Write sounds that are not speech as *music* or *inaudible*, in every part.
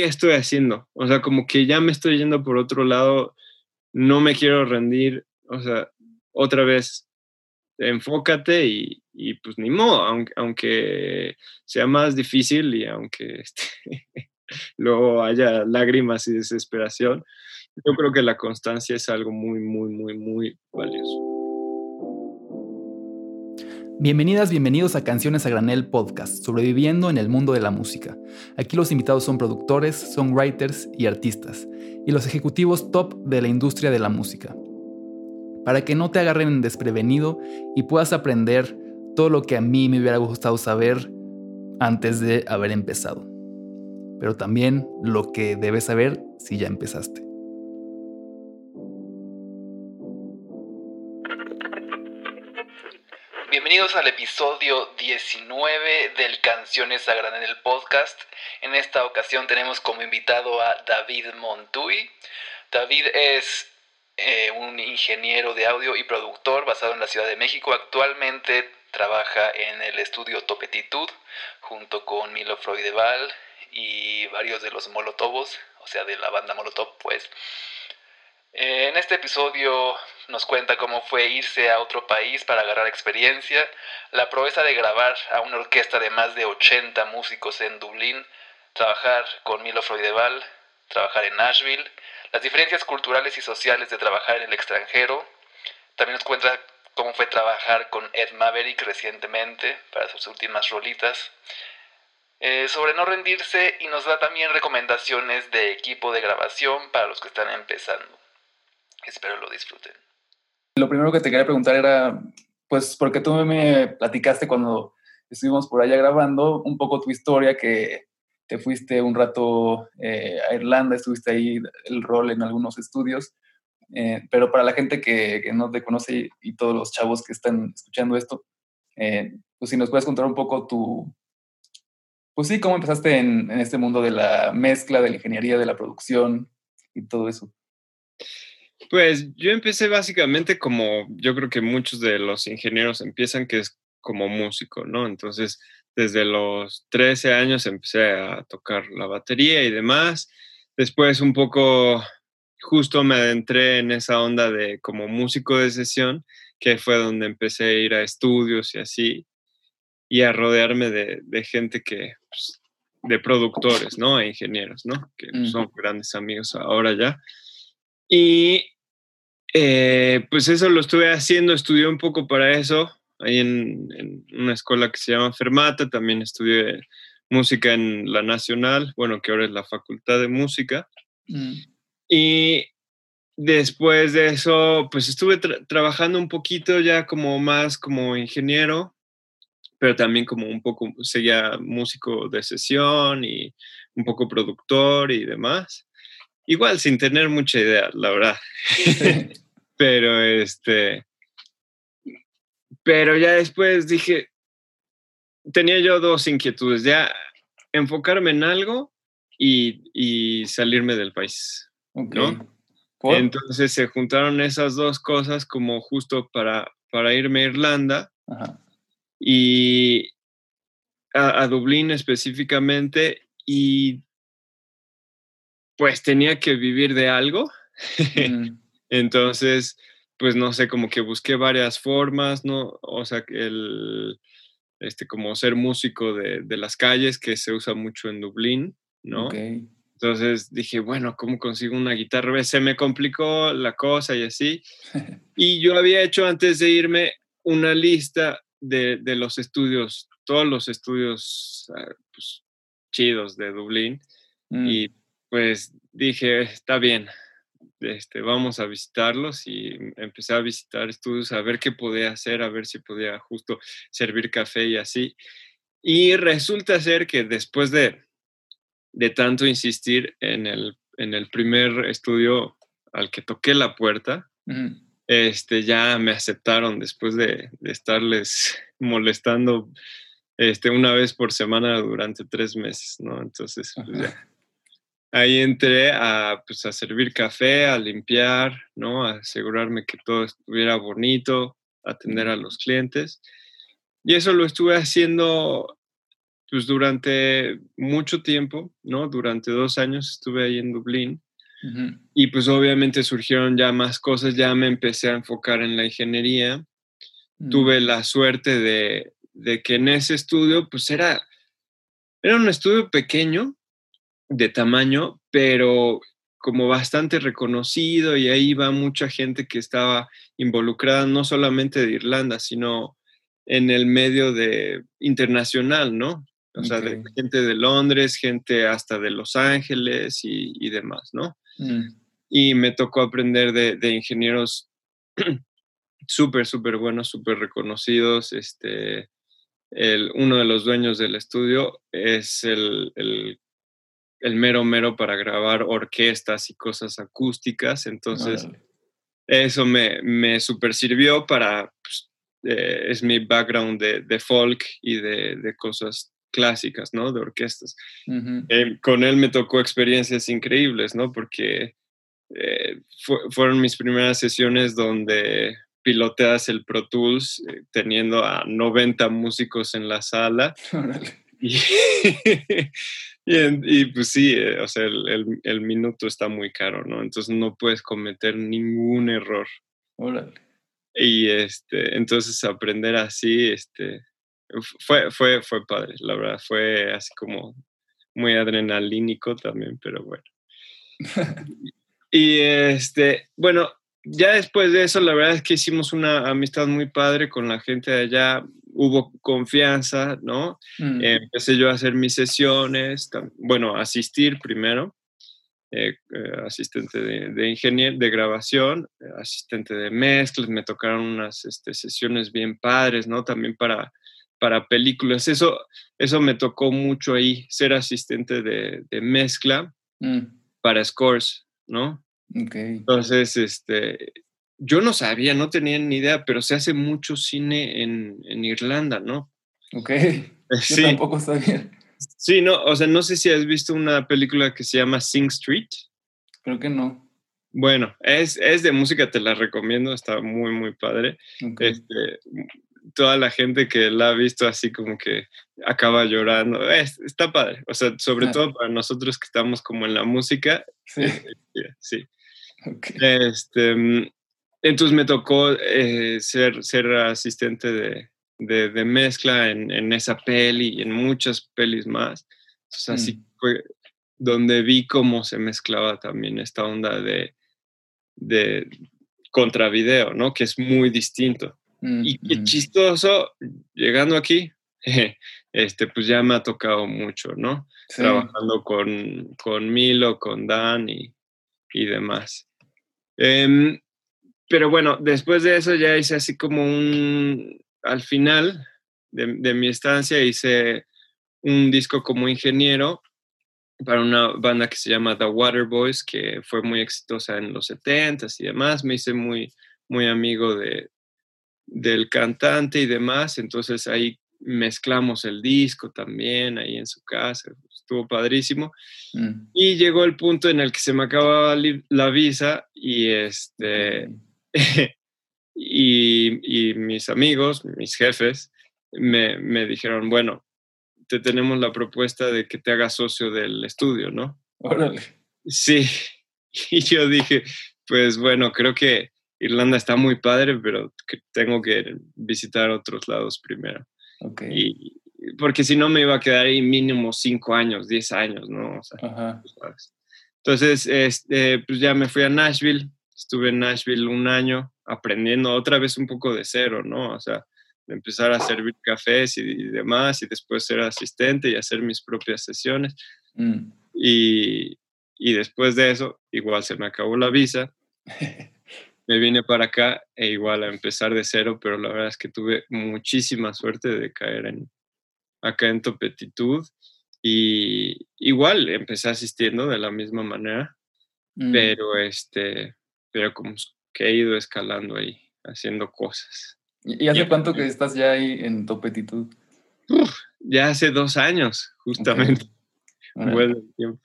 ¿qué estoy haciendo? O sea, como que ya me estoy yendo por otro lado, no me quiero rendir, o sea, otra vez, enfócate y, y pues ni modo, aunque, aunque, sea más difícil y aunque *laughs* este, luego haya lágrimas y desesperación, yo creo que la constancia es algo muy, muy, muy, muy valioso. Bienvenidas, bienvenidos a Canciones a Granel Podcast, sobreviviendo en el mundo de la música. Aquí los invitados son productores, songwriters y artistas, y los ejecutivos top de la industria de la música. Para que no te agarren desprevenido y puedas aprender todo lo que a mí me hubiera gustado saber antes de haber empezado. Pero también lo que debes saber si ya empezaste. Bienvenidos al episodio 19 del Canciones a Granel podcast. En esta ocasión tenemos como invitado a David Montuy. David es eh, un ingeniero de audio y productor basado en la Ciudad de México. Actualmente trabaja en el estudio Topetitud junto con Milo Freudeval y varios de los Molotovos, o sea, de la banda Molotov, pues. Eh, en este episodio nos cuenta cómo fue irse a otro país para agarrar experiencia, la proeza de grabar a una orquesta de más de 80 músicos en Dublín, trabajar con Milo Freudeval, trabajar en Nashville, las diferencias culturales y sociales de trabajar en el extranjero. También nos cuenta cómo fue trabajar con Ed Maverick recientemente para sus últimas rolitas. Eh, sobre no rendirse y nos da también recomendaciones de equipo de grabación para los que están empezando. Espero lo disfruten. Lo primero que te quería preguntar era, pues, porque tú me platicaste cuando estuvimos por allá grabando un poco tu historia, que te fuiste un rato eh, a Irlanda, estuviste ahí el rol en algunos estudios, eh, pero para la gente que, no te conoce y, todos los chavos que están escuchando esto, eh, pues si nos puedes contar un poco tu, pues sí, cómo empezaste en, en este mundo de la mezcla, de la ingeniería, de la producción y todo eso. Pues yo empecé básicamente como yo creo que muchos de los ingenieros empiezan, que es como músico, ¿no? Entonces, desde los 13 años empecé a tocar la batería y demás. Después un poco justo me adentré en esa onda de como músico de sesión, que fue donde empecé a ir a estudios y así, y a rodearme de, de gente que, pues, de productores, ¿no? E ingenieros, ¿no? Que son grandes amigos ahora ya. Y eh, pues eso lo estuve haciendo, estudié un poco para eso, ahí en, una escuela que se llama Fermata, también estudié música en la Nacional, bueno, que ahora es la Facultad de Música. Mm. Y después de eso, pues estuve trabajando un poquito ya como más como ingeniero, pero también como un poco, seguía músico de sesión y un poco productor y demás. Igual sin tener mucha idea, la verdad. *laughs* *laughs* pero este, pero ya después dije, tenía yo dos inquietudes, ya enfocarme en algo y, salirme del país, Entonces se juntaron esas dos cosas como justo para, para irme a Irlanda y a, a Dublín específicamente y pues tenía que vivir de algo. Mm. *laughs* Entonces, pues no sé, como que busqué varias formas, ¿no? O sea, el, este, como ser músico de, de las calles, que se usa mucho en Dublín, ¿no? Entonces dije, bueno, ¿cómo consigo una guitarra? Se me complicó la cosa y así. *laughs* y yo había hecho antes de irme una lista de, de los estudios, todos los estudios ah, pues, chidos de Dublín. Mm. Y pues dije, está bien, este, vamos a visitarlos y empecé a visitar estudios a ver qué podía hacer, a ver si podía justo servir café y así. Y resulta ser que después de, de tanto insistir en el, en el primer estudio al que toqué la puerta, este, ya me aceptaron después de, de estarles *laughs* molestando este, una vez por semana durante tres meses, ¿no? Entonces, pues ya ahí entré a, pues, a servir café, a limpiar, ¿no? A asegurarme que todo estuviera bonito, atender a los clientes. Y eso lo estuve haciendo pues durante mucho tiempo, ¿no? Durante dos años estuve ahí en Dublín. Y pues obviamente surgieron ya más cosas, ya me empecé a enfocar en la ingeniería. Mm. Tuve la suerte de, de, que en ese estudio, pues era, era un estudio pequeño de tamaño, pero como bastante reconocido y ahí va mucha gente que estaba involucrada no solamente de Irlanda, sino en el medio de internacional, ¿no? O sea, de gente de Londres, gente hasta de Los Ángeles y, demás, ¿no? Mm. Y me tocó aprender de, ingenieros *clears throat* súper, súper buenos, súper reconocidos. Este, el, uno de los dueños del estudio es el, el, mero mero para grabar orquestas y cosas acústicas. Entonces, eso me, me super sirvió para, pues, eh, es mi background de, de folk y de, de, cosas clásicas, ¿no? De orquestas. Eh, con él me tocó experiencias increíbles, ¿no? Porque eh, fueron mis primeras sesiones donde piloteas el Pro Tools teniendo a 90 músicos en la sala. *laughs* y, *laughs* y, pues sí, o sea, el, el, minuto está muy caro, ¿no? Entonces no puedes cometer ningún error. Y este, entonces aprender así, este, fue, fue, fue padre, la verdad, fue así como muy adrenalínico también, pero bueno. *laughs* y este, bueno, ya después de eso, la verdad es que hicimos una amistad muy padre con la gente de allá, hubo confianza, ¿no? Mm. empecé yo a hacer mis sesiones, bueno, asistir primero, eh, eh, asistente de, de ingeniero, de grabación, asistente de mezclas, me tocaron unas este, sesiones bien padres, ¿no? También para para películas. Eso, eso me tocó mucho ahí, ser asistente de, mezcla mm. para scores, ¿no? Entonces, este, yo no sabía, no tenía ni idea, pero se hace mucho cine en, Irlanda, ¿no? Ok. Yo tampoco sabía. Sí, no, o sea, no sé si has visto una película que se llama Sing Street. Creo que no. Bueno, es, es de música, te la recomiendo, está muy, muy padre. Este, toda la gente que la ha visto así como que acaba llorando. está padre. O sea, sobre todo para nosotros que estamos como en la música. Sí. sí. Este, mm, entonces me tocó eh, ser, ser asistente de, de, mezcla en, en, esa peli y en muchas pelis más. Entonces así mm. fue donde vi cómo se mezclaba también esta onda de, de contravideo, ¿no? Que es muy distinto. Y qué chistoso, llegando aquí, *laughs* este, pues ya me ha tocado mucho, ¿no? Trabajando con, con, Milo, con Dan y, y demás. Em, pero bueno, después de eso ya hice así como un, al final de, de, mi estancia hice un disco como ingeniero para una banda que se llama The Water Boys, que fue muy exitosa en los 70s y demás. Me hice muy, muy amigo de, del cantante y demás, entonces ahí mezclamos el disco también ahí en su casa, estuvo padrísimo. Mm. Y llegó el punto en el que se me acababa la visa y este *laughs* y, mis amigos, mis jefes, me, me, dijeron, bueno, te tenemos la propuesta de que te hagas socio del estudio, ¿no? Órale. Sí, *laughs* y yo dije, pues bueno, creo que Irlanda está muy padre, pero tengo que visitar otros lados primero. Y, porque si no me iba a quedar ahí mínimo cinco años, diez años, ¿no? Entonces, este, pues ya me fui a Nashville, estuve en Nashville un año aprendiendo otra vez un poco de cero, ¿no? O sea, de empezar a servir cafés y, demás, y después ser asistente y hacer mis propias sesiones. Mm. Y, y después de eso, igual se me acabó la visa. *laughs* me vine para acá e igual a empezar de cero, pero la verdad es que tuve muchísima suerte de caer en, acá en Topetitud y igual empecé asistiendo de la misma manera, mm. pero este, pero como que he ido escalando ahí, haciendo cosas. ¿Y hace cuánto que estás ya ahí en Topetitud? ya hace dos años, justamente. *laughs* Bueno, tiempo.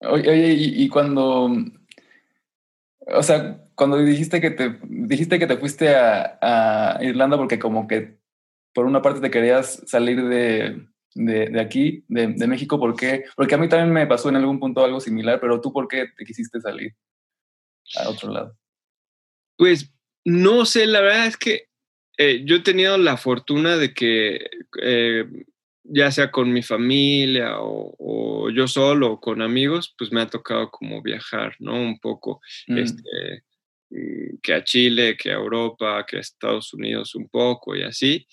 Oye, y, y cuando o sea, cuando dijiste que te, dijiste que te fuiste a, Irlanda porque como que por una parte te querías salir de, de, aquí, de, México? ¿Por qué? Porque a mí también me pasó en algún punto algo similar, pero tú, ¿por qué te quisiste salir a otro lado? Pues no sé, la verdad es que eh, yo he tenido la fortuna de que, eh, ya sea con mi familia o, yo solo o con amigos, pues me ha tocado como viajar, ¿no? Un poco, mm. este, que a Chile, que a Europa, que a Estados Unidos un poco y así.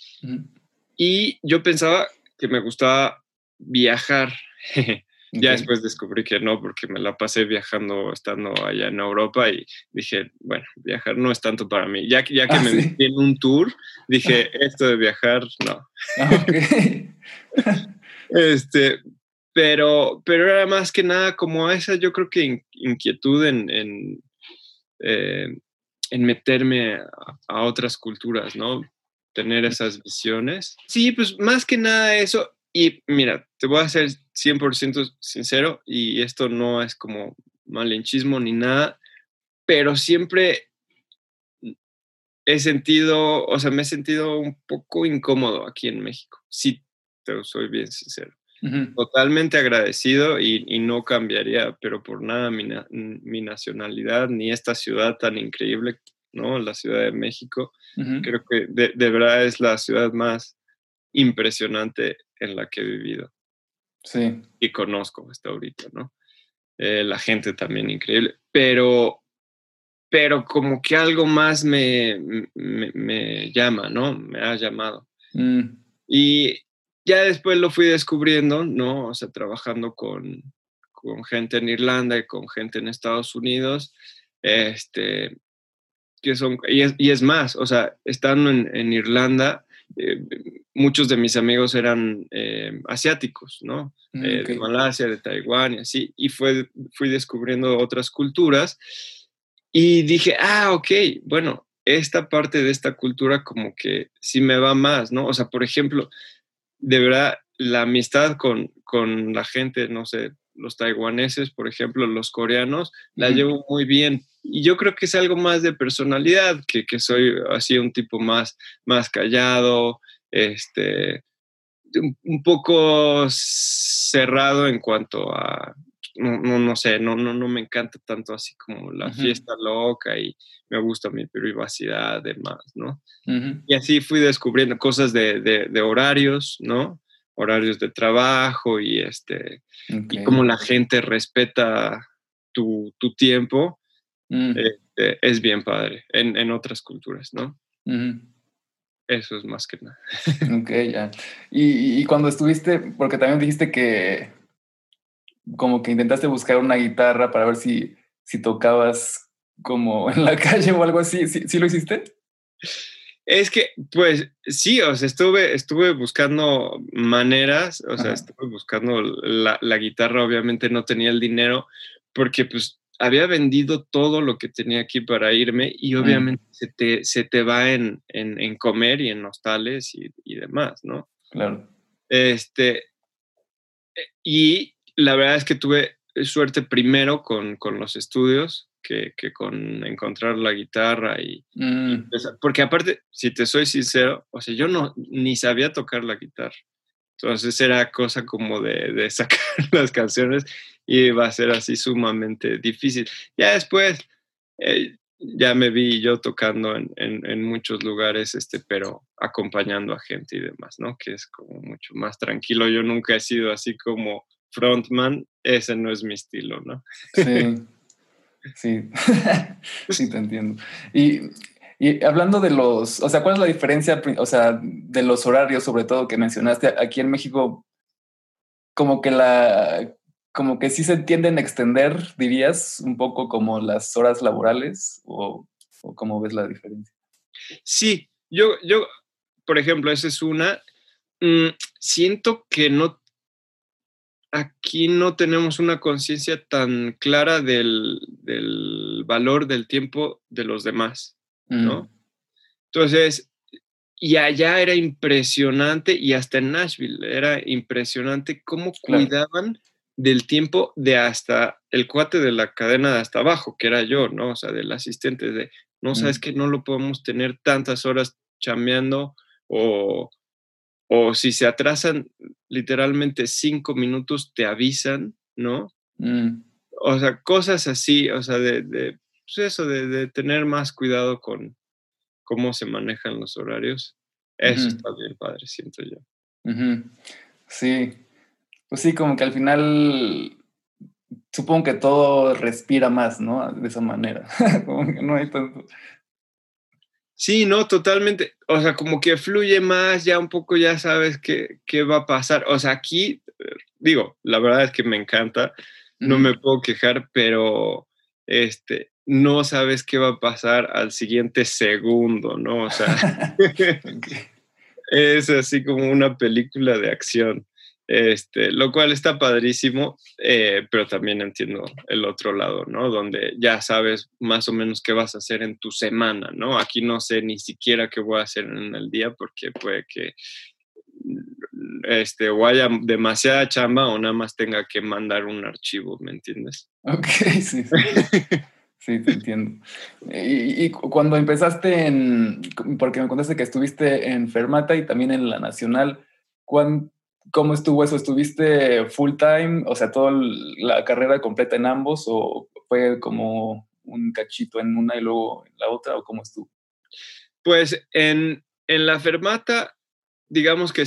Y yo pensaba que me gustaba viajar. *laughs* Ya después descubrí que no, porque me la pasé viajando estando allá en Europa y dije, bueno, viajar no es tanto para mí. Ya, ya que ah, me metí en un tour, dije, *laughs* esto de viajar, no. Ah, *laughs* este, pero, pero era más que nada como esa, yo creo que inquietud en, en, eh, en meterme a, otras culturas, ¿no? Tener esas visiones. Sí, pues más que nada eso. Y mira, te voy a ser 100% sincero y esto no es como malinchismo ni nada, pero siempre he sentido, o sea, me he sentido un poco incómodo aquí en México. Sí, te soy bien sincero. Totalmente agradecido y, no cambiaría, pero por nada mi, mi, nacionalidad ni esta ciudad tan increíble, ¿no? La Ciudad de México. Creo que de, de verdad es la ciudad más impresionante en la que he vivido. Sí. Y conozco hasta ahorita, ¿no? Eh, la gente también increíble, pero, pero como que algo más me, me, llama, ¿no? Me ha llamado. Mm. Y ya después lo fui descubriendo, ¿no? O sea, trabajando con, con gente en Irlanda y con gente en Estados Unidos, este, que son, y es, y es más, o sea, estando en, en Irlanda, eh, muchos de mis amigos eran eh, asiáticos, ¿no? Mm, eh, de Malasia, de Taiwán y así, y fue, fui descubriendo otras culturas y dije, ah, ok, bueno, esta parte de esta cultura como que sí me va más, ¿no? O sea, por ejemplo, de verdad, la amistad con, con la gente, no sé, los taiwaneses, por ejemplo, los coreanos, la llevo muy bien. Y yo creo que es algo más de personalidad, que, que soy así un tipo más, más callado, este, un, poco cerrado en cuanto a, no, no, sé, no, no, no me encanta tanto así como la fiesta loca y me gusta mi privacidad, demás, ¿no? Y así fui descubriendo cosas de, de horarios, ¿no? Horarios de trabajo y este y cómo la gente respeta tu, tiempo mm. este, es bien padre en, otras culturas, ¿no? Eso es más que nada. Ok, ya. Y, cuando estuviste, porque también dijiste que como que intentaste buscar una guitarra para ver si, si tocabas como en la *laughs* calle o algo así, ¿sí, ¿sí lo hiciste? Es que, pues sí, o sea, estuve, estuve buscando maneras, o sea, estuve buscando la, la, guitarra, obviamente no tenía el dinero, porque pues había vendido todo lo que tenía aquí para irme y obviamente se, te, se, te, va en, en, en, comer y en hostales y, y demás, ¿no? Claro. Este, y la verdad es que tuve suerte primero con, con los estudios, que, con encontrar la guitarra y, mm. porque aparte, si te soy sincero, o sea, yo no ni sabía tocar la guitarra. Entonces era cosa como de, *laughs* sacar las canciones y iba a ser así sumamente difícil. Ya después, eh, ya me vi yo tocando en, en, muchos lugares, este, pero acompañando a gente y demás, ¿no? Que es como mucho más tranquilo. Yo nunca he sido así como frontman, ese no es mi estilo, ¿no? Sí. *laughs* Sí, *laughs* sí, te entiendo. Y, y, hablando de los, o sea, ¿cuál es la diferencia, o sea, de los horarios, sobre todo que mencionaste aquí en México? Como que la, como que sí se entienden extender, dirías, un poco como las horas laborales, o, cómo ves la diferencia. Sí, yo, yo, por ejemplo, esa es una. Mm, siento que no aquí no tenemos una conciencia tan clara del, valor del tiempo de los demás, ¿no? Mm. Entonces, y allá era impresionante, y hasta en Nashville era impresionante cómo cuidaban del tiempo de hasta el cuate de la cadena de hasta abajo, que era yo, ¿no? O sea, del asistente de, no sabes mm. que no lo podemos tener tantas horas chameando o o si se atrasan literalmente cinco minutos, te avisan, ¿no? Mm. O sea, cosas así, o sea, de, de pues eso, de, tener más cuidado con cómo se manejan los horarios. Eso está bien padre, siento yo. Sí, pues sí, como que al final supongo que todo respira más, ¿no? De esa manera. *laughs* como que no hay tanto. Sí, no, totalmente. O sea, como que fluye más, ya un poco ya sabes qué, qué va a pasar. O sea, aquí, digo, la verdad es que me encanta, no me puedo quejar, pero este, no sabes qué va a pasar al siguiente segundo, ¿no? O sea, *laughs* *laughs* es así como una película de acción. Este, lo cual está padrísimo, eh, pero también entiendo el otro lado, ¿no? Donde ya sabes más o menos qué vas a hacer en tu semana, ¿no? Aquí no sé ni siquiera qué voy a hacer en el día porque puede que este, o haya demasiada chamba o nada más tenga que mandar un archivo, ¿me entiendes? Ok, *laughs* sí. Sí, te entiendo. Y, y, cuando empezaste en, porque me contaste que estuviste en Fermata y también en la Nacional, ¿cómo estuvo eso? ¿Estuviste full time, o sea, toda la carrera completa en ambos o fue como un cachito en una y luego en la otra o cómo estuvo? Pues en, en la Fermata, digamos que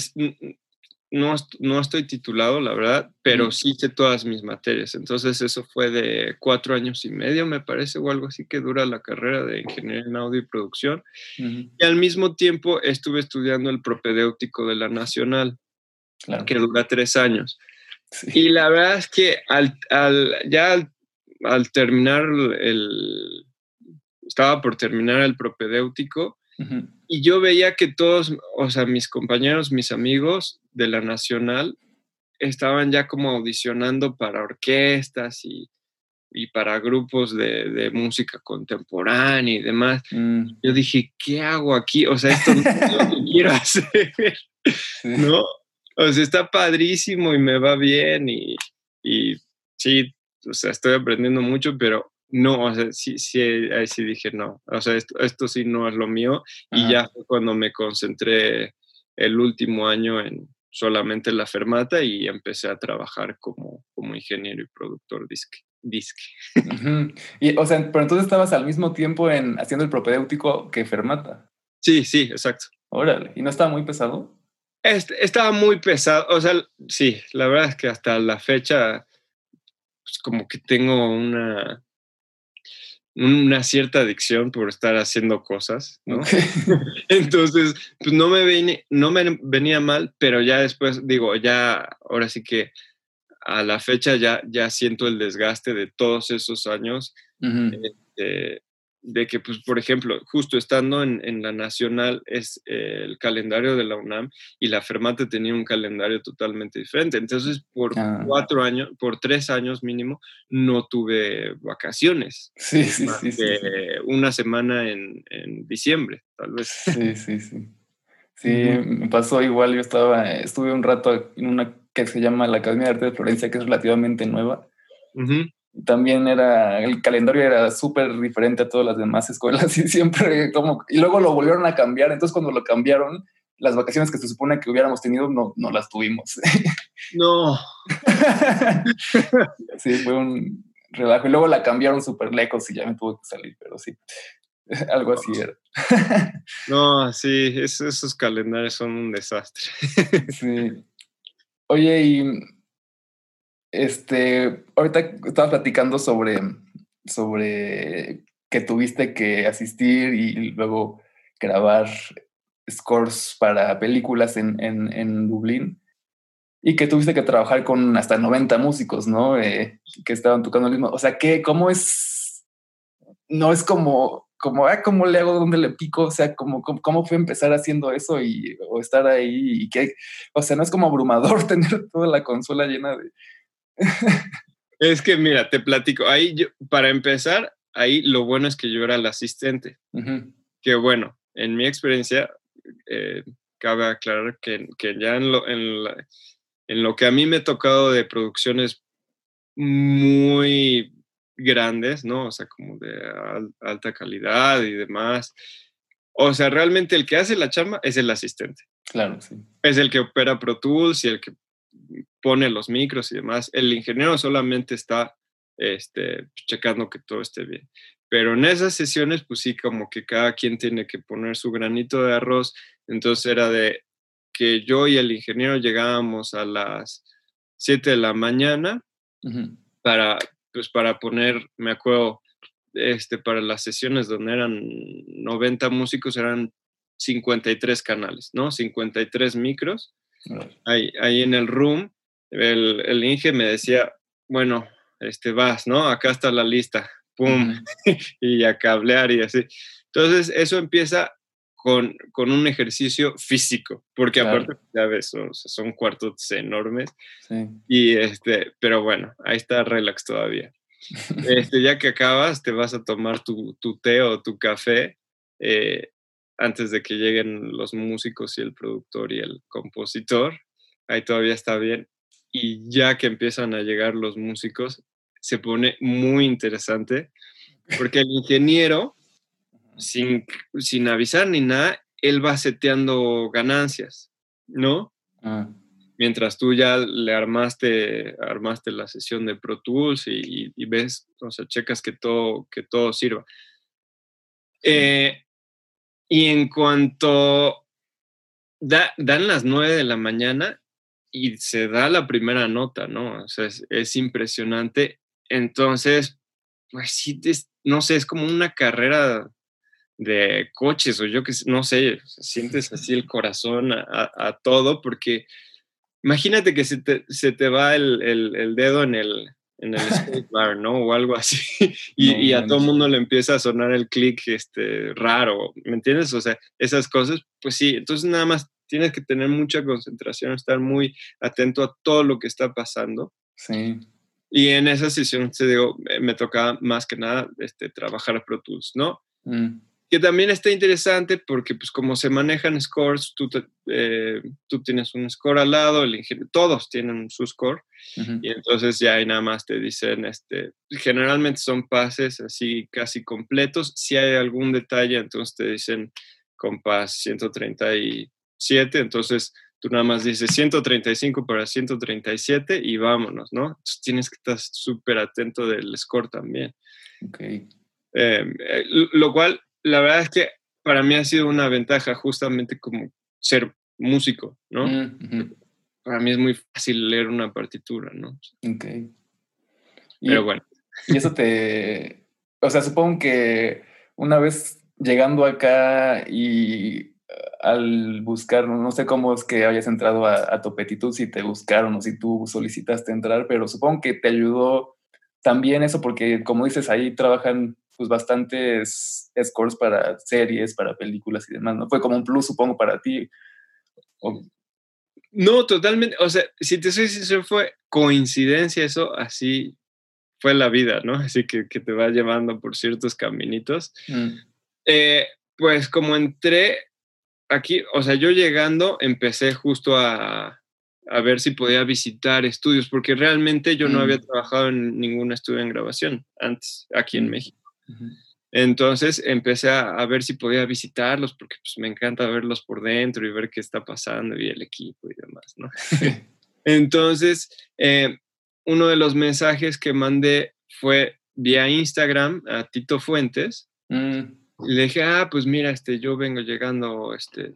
no, no estoy titulado, la verdad, pero sí hice todas mis materias. Entonces eso fue de cuatro años y medio, me parece, o algo así que dura la carrera de ingeniería en audio y producción. Y al mismo tiempo estuve estudiando el propedéutico de la Nacional, que dura tres años. Y la verdad es que al, al ya al, terminar el... Estaba por terminar el propedéutico, y yo veía que todos, o sea, mis compañeros, mis amigos de la Nacional, estaban ya como audicionando para orquestas y, para grupos de, música contemporánea y demás. Mm. Yo dije, ¿qué hago aquí? O sea, esto no es lo que *laughs* quiero hacer, ¿no? O sea, está padrísimo y me va bien y, y sí, o sea, estoy aprendiendo mucho, pero no, o sea, sí, sí, ahí sí dije no, o sea, esto, esto sí no es lo mío y ya fue cuando me concentré el último año en solamente la fermata y empecé a trabajar como, como ingeniero y productor disque. disque. y, o sea, pero entonces estabas al mismo tiempo en haciendo el propedéutico que fermata. Sí, sí, exacto. Órale, ¿y no estaba muy pesado? Estaba muy pesado, o sea, sí, la verdad es que hasta la fecha, pues como que tengo una, una cierta adicción por estar haciendo cosas, ¿no? *laughs* Entonces, pues no me, venía, no me venía mal, pero ya después, digo, ya, ahora sí que a la fecha ya, ya siento el desgaste de todos esos años de que, pues, por ejemplo, justo estando en, la nacional es eh, el calendario de la UNAM y la Fermata tenía un calendario totalmente diferente. Entonces, por ah. cuatro años, por tres años mínimo, no tuve vacaciones. Sí, sí, sí, sí, Una semana en, diciembre, tal vez. Sí, sí, sí. Sí, me pasó igual. Yo estaba, estuve un rato en una que se llama la Academia de Arte de Florencia, que es relativamente nueva también era, el calendario era súper diferente a todas las demás escuelas *laughs* y siempre como, y luego lo volvieron a cambiar, entonces cuando lo cambiaron, las vacaciones que se supone que hubiéramos tenido no, no las tuvimos. *laughs* No. *laughs* sí, fue un relajo. Y luego la cambiaron súper lejos y ya me tuve que salir, pero sí, algo así era. No, sí, esos calendarios son un desastre. Sí. Oye, y este, ahorita estaba platicando sobre, sobre que tuviste que asistir y luego grabar scores para películas en, en, Dublín y que tuviste que trabajar con hasta 90 músicos, ¿no? Eh, que estaban tocando el mismo. O sea, ¿qué, ¿cómo es? No es como, como, ah, ¿cómo le hago? ¿Dónde le pico? O sea, ¿cómo, cómo, fue empezar haciendo eso y, o estar ahí? Y que, o sea, no es como abrumador *laughs* tener toda la consola llena de, *laughs* es que mira, te platico. Ahí, yo, para empezar, ahí lo bueno es que yo era el asistente. Que bueno, en mi experiencia, eh, cabe aclarar que, que ya en lo, en, en lo que a mí me ha tocado de producciones muy grandes, ¿no? O sea, como de alta calidad y demás. O sea, realmente el que hace la chamba es el asistente. Claro, sí. Es el que opera Pro Tools y el que pone los micros y demás. El ingeniero solamente está este, checando que todo esté bien. Pero en esas sesiones, pues sí, como que cada quien tiene que poner su granito de arroz. Entonces era de que yo y el ingeniero llegábamos a las 7 de la mañana para, pues para poner, me acuerdo, este, para las sesiones donde eran 90 músicos, eran 53 canales, ¿no? 53 micros. Ahí, ahí en el room, el, el Inge me decía, bueno, este, vas, ¿no? Acá está la lista, pum, *laughs* y a cablear y así. Entonces, eso empieza con, con un ejercicio físico, porque aparte, ya ves, son, cuartos enormes. Sí. Y este, pero bueno, ahí está relax todavía. *laughs* Este, ya que acabas, te vas a tomar tu, tu té o tu café eh, antes de que lleguen los músicos y el productor y el compositor. Ahí todavía está bien y ya que empiezan a llegar los músicos, se pone muy interesante, porque el ingeniero, sin, sin avisar ni nada, él va seteando ganancias, ¿no? Ah. Mientras tú ya le armaste, armaste la sesión de Pro Tools y, ves, o sea, checas que todo, que todo sirva. Eh, y en cuanto dan las nueve de la mañana, y se da la primera nota, ¿no? O sea, es, impresionante. Entonces, pues sí, no sé, es como una carrera de coches o yo que no sé, sientes así el corazón a, todo porque imagínate que se te, se te va el, el, dedo en el, en el bar, ¿no? O algo así. *laughs* Y, y a todo el mundo le empieza a sonar el clic este, raro, ¿me entiendes? O sea, esas cosas, pues sí, entonces nada más tienes que tener mucha concentración, estar muy atento a todo lo que está pasando. Sí. Y en esa sesión, te digo, me tocaba más que nada este, trabajar Pro Tools, ¿no? Mm. Que también está interesante porque, pues, como se manejan scores, tú, eh, tú tienes un score al lado, el todos tienen su score, y entonces ya ahí nada más te dicen, este, generalmente son pases así casi completos. Si hay algún detalle, entonces te dicen compás 130 y 7, entonces tú nada más dices 135 para 137 y vámonos, ¿no? Entonces tienes que estar súper atento del score también. Okay. Em, eh, lo cual, la verdad es que para mí ha sido una ventaja justamente como ser músico, ¿no? Mm, para mí es muy fácil leer una partitura, ¿no? Ok. Pero bueno. *laughs* Y eso te, o sea, supongo que una vez llegando acá y al buscar, no sé cómo es que hayas entrado a, a Topetitud, si te buscaron o si tú solicitaste entrar, pero supongo que te ayudó también eso porque como dices, ahí trabajan pues bastantes scores para series, para películas y demás, ¿no? Fue como un plus, supongo, para ti. No, totalmente, o sea, si te soy sincero, fue coincidencia eso, así fue la vida, ¿no? *laughs* Así que, que te va llevando por ciertos caminitos. Mm. Eh, pues como entré, aquí, o sea, yo llegando empecé justo a, ver si podía visitar estudios, porque realmente yo no había mm. trabajado en ningún estudio en grabación antes, aquí en mm. Entonces empecé a, ver si podía visitarlos, porque pues, me encanta verlos por dentro y ver qué está pasando y el equipo y demás, ¿no? *laughs* Entonces, eh, uno de los mensajes que mandé fue vía Instagram a Tito Fuentes. Mm. Y le dije, ah, pues mira, este, yo vengo llegando este,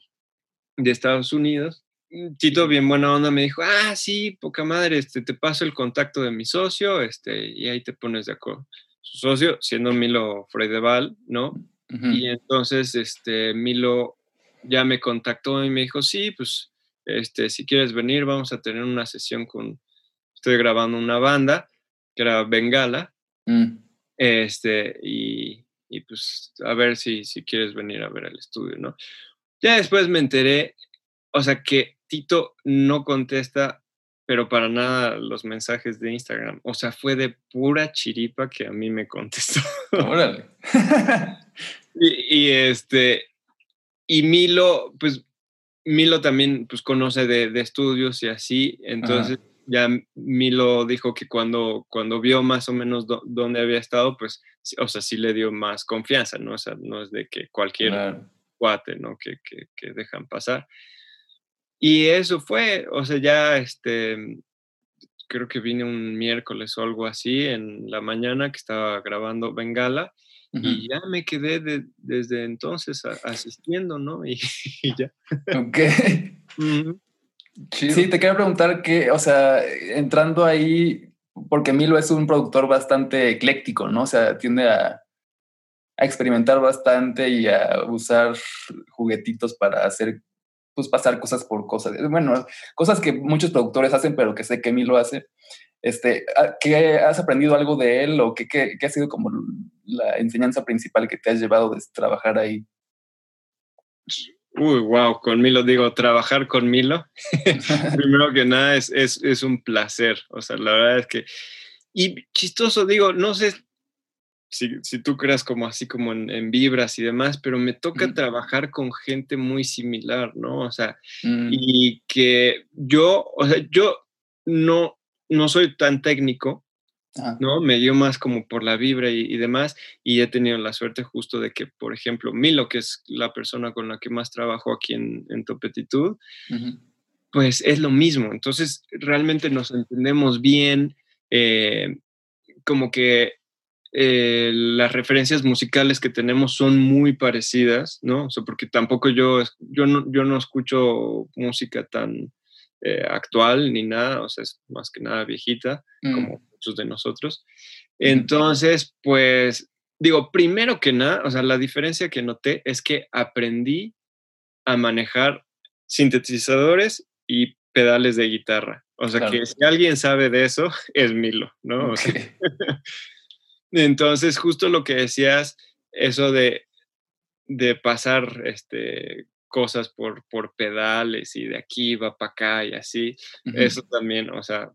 de Estados Unidos. Tito, bien buena onda, me dijo, ah, sí, poca madre, este, te paso el contacto de mi socio, este, y ahí te pones de acuerdo. Su socio, siendo Milo Freudeval, ¿no? Y entonces, este, Milo ya me contactó y me dijo, sí, pues, este, si quieres venir, vamos a tener una sesión con, estoy grabando una banda, que era Bengala, mm. este, y, y pues a ver si, si quieres venir a ver el estudio, ¿no? Ya después me enteré, o sea, que Tito no contesta, pero para nada los mensajes de Instagram. O sea, fue de pura chiripa que a mí me contestó. Órale. *laughs* y, este, y Milo, pues Milo también pues conoce de, de estudios y así, entonces ya Milo dijo que cuando, cuando vio más o menos dónde había estado, pues, o sea, sí le dio más confianza, ¿no? O sea, no es de que cualquier cuate, ¿no? Que, que, dejan pasar. Y eso fue, o sea, ya este, creo que vine un miércoles o algo así en la mañana que estaba grabando Bengala y ya me quedé desde entonces asistiendo, ¿no? *laughs* Y, ya. Ok. Sí, te quiero preguntar que, o sea, entrando ahí, porque Milo es un productor bastante ecléctico, ¿no? O sea, tiende a, a experimentar bastante y a usar juguetitos para hacer, pues pasar cosas por cosas. Bueno, cosas que muchos productores hacen, pero que sé que Milo hace. Este, ah, ¿qué has aprendido algo de él o qué, qué, qué ha sido como la enseñanza principal que te has llevado de trabajar ahí? Uy, wow, con Milo, digo, trabajar con Milo, *laughs* primero que nada es, es, es, un placer, o sea, la verdad es que, y chistoso, digo, no sé si, si tú creas como así como en, vibras y demás, pero me toca trabajar con gente muy similar, ¿no? O sea, mm. y que yo, o sea, yo no, no soy tan técnico, ¿no? Me dio más como por la vibra y, demás, y he tenido la suerte justo de que, por ejemplo, Milo, que es la persona con la que más trabajo aquí en, en Topetitud, pues es lo mismo. Entonces, realmente nos entendemos bien, eh, como que eh, las referencias musicales que tenemos son muy parecidas, ¿no? O sea, porque tampoco yo, yo, no, yo no escucho música tan eh, actual ni nada, o sea, es más que nada viejita, mm. como muchos de nosotros. Entonces, pues, digo, primero que nada, o sea, la diferencia que noté es que aprendí a manejar sintetizadores y pedales de guitarra. O sea, que si alguien sabe de eso, *laughs* es Milo, ¿no? *laughs* entonces, justo lo que decías, eso de, de pasar este, cosas por, por pedales y de aquí va para acá y así. Eso también, o sea,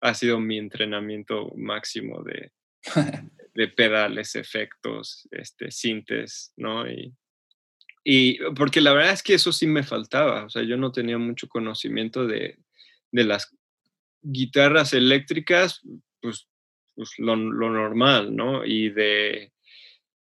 ha sido mi entrenamiento máximo de, *laughs* de pedales, efectos, este, sintes, ¿no? Y, y porque la verdad es que eso sí me faltaba, o sea, yo no tenía mucho conocimiento de, de las guitarras eléctricas, pues, pues lo, lo, normal, ¿no? Y de,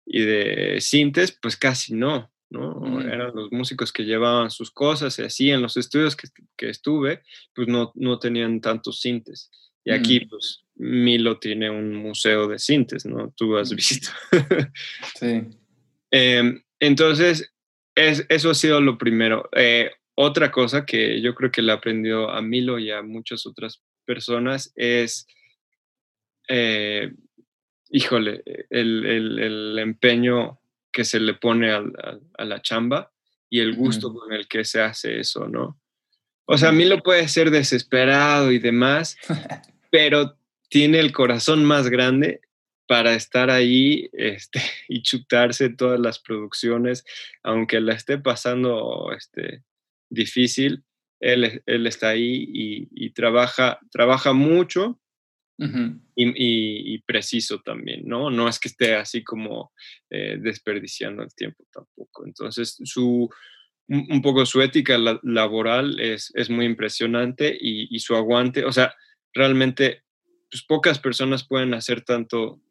y de sintes, pues casi no. ¿no? Eran los músicos que llevaban sus cosas y así en los estudios que, que estuve, pues no, no, tenían tantos sintes. Y aquí, pues, Milo tiene un museo de sintes, ¿no? Tú has visto. sí. *laughs* Em, entonces, es, eso ha sido lo primero. Eh, otra cosa que yo creo que le aprendió a Milo y a muchas otras personas es, eh, híjole, el, el, el empeño que se le pone a, la chamba y el gusto con el que se hace eso, ¿no? O sea, a mí lo puede ser desesperado y demás, *laughs* pero tiene el corazón más grande para estar ahí este, *laughs* y chutarse todas las producciones, aunque la esté pasando este, difícil, él, él está ahí y, y, trabaja, trabaja mucho y, preciso también, ¿no? No es que esté así como eh, desperdiciando el tiempo tampoco. Entonces, su, un poco su ética laboral es, es muy impresionante y, su aguante, o sea, realmente pues, pocas personas pueden hacer tanto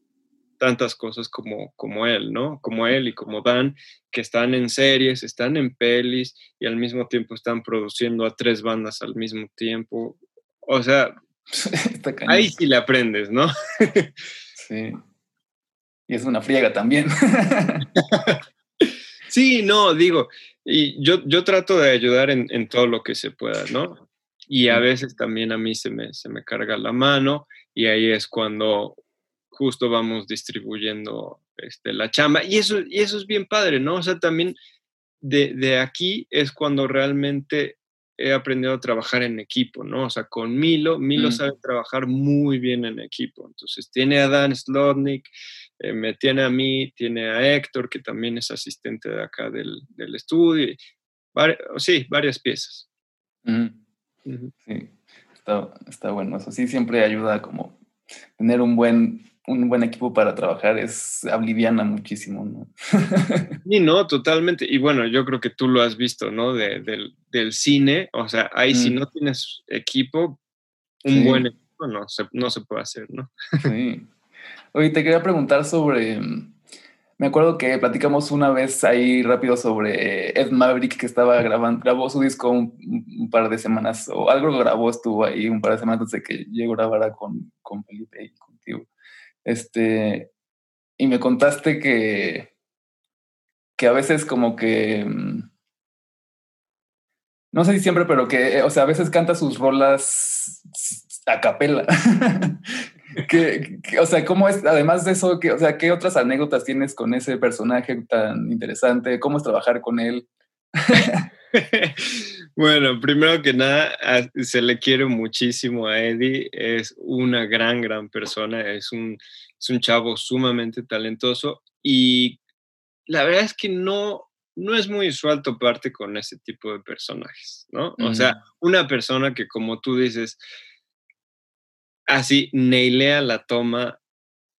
tantas cosas como, como él, ¿no? Como él y como Dan, que están en series, están en pelis y al mismo tiempo están produciendo a tres bandas al mismo tiempo. O sea, *laughs* Ahí sí le aprendes, ¿no? sí. Y es una friega también. *laughs* sí, no, digo, y yo, yo trato de ayudar en, en, todo lo que se pueda, ¿no? Y a veces también a mí se me, se me carga la mano y ahí es cuando justo vamos distribuyendo este, la chamba. Y eso, y eso es bien padre, ¿no? O sea, también de, de aquí es cuando realmente he aprendido a trabajar en equipo, ¿no? O sea, con Milo, Milo mm. sabe trabajar muy bien en equipo. Entonces, tiene a Dan Slotnick, eh, me tiene a mí, tiene a Héctor, que también es asistente de acá del, del estudio. sí, varias piezas. Sí, está, está bueno. Eso sí, siempre ayuda como tener un buen un buen equipo para trabajar es aliviana muchísimo, ¿no? *laughs* y no, totalmente. Y bueno, yo creo que tú lo has visto, ¿no? del, cine, o sea, ahí si mm. no tienes equipo, un buen equipo no se, no se puede hacer, ¿no? sí. Oye, te quería preguntar sobre, Me acuerdo que platicamos una vez ahí rápido sobre Ed Maverick que estaba grabando, grabó su disco un, par de semanas o algo grabó, estuvo ahí un par de semanas antes de que yo grabara con, con Felipe y contigo. Este, y me contaste que, que a veces como que, mm, no sé si siempre, pero que, o sea, a veces canta sus rolas a capela. *laughs* que, o sea, ¿cómo es, además de eso, que, o sea, qué otras anécdotas tienes con ese personaje tan interesante? ¿Cómo es trabajar con él? *laughs* *laughs* bueno, primero que nada, se le quiere muchísimo a Eddie. Es una gran, gran persona. Es un, es un chavo sumamente talentoso y la verdad es que no, no es muy usual toparte con ese tipo de personajes, ¿no? O sea, una persona que como tú dices, así neilea la toma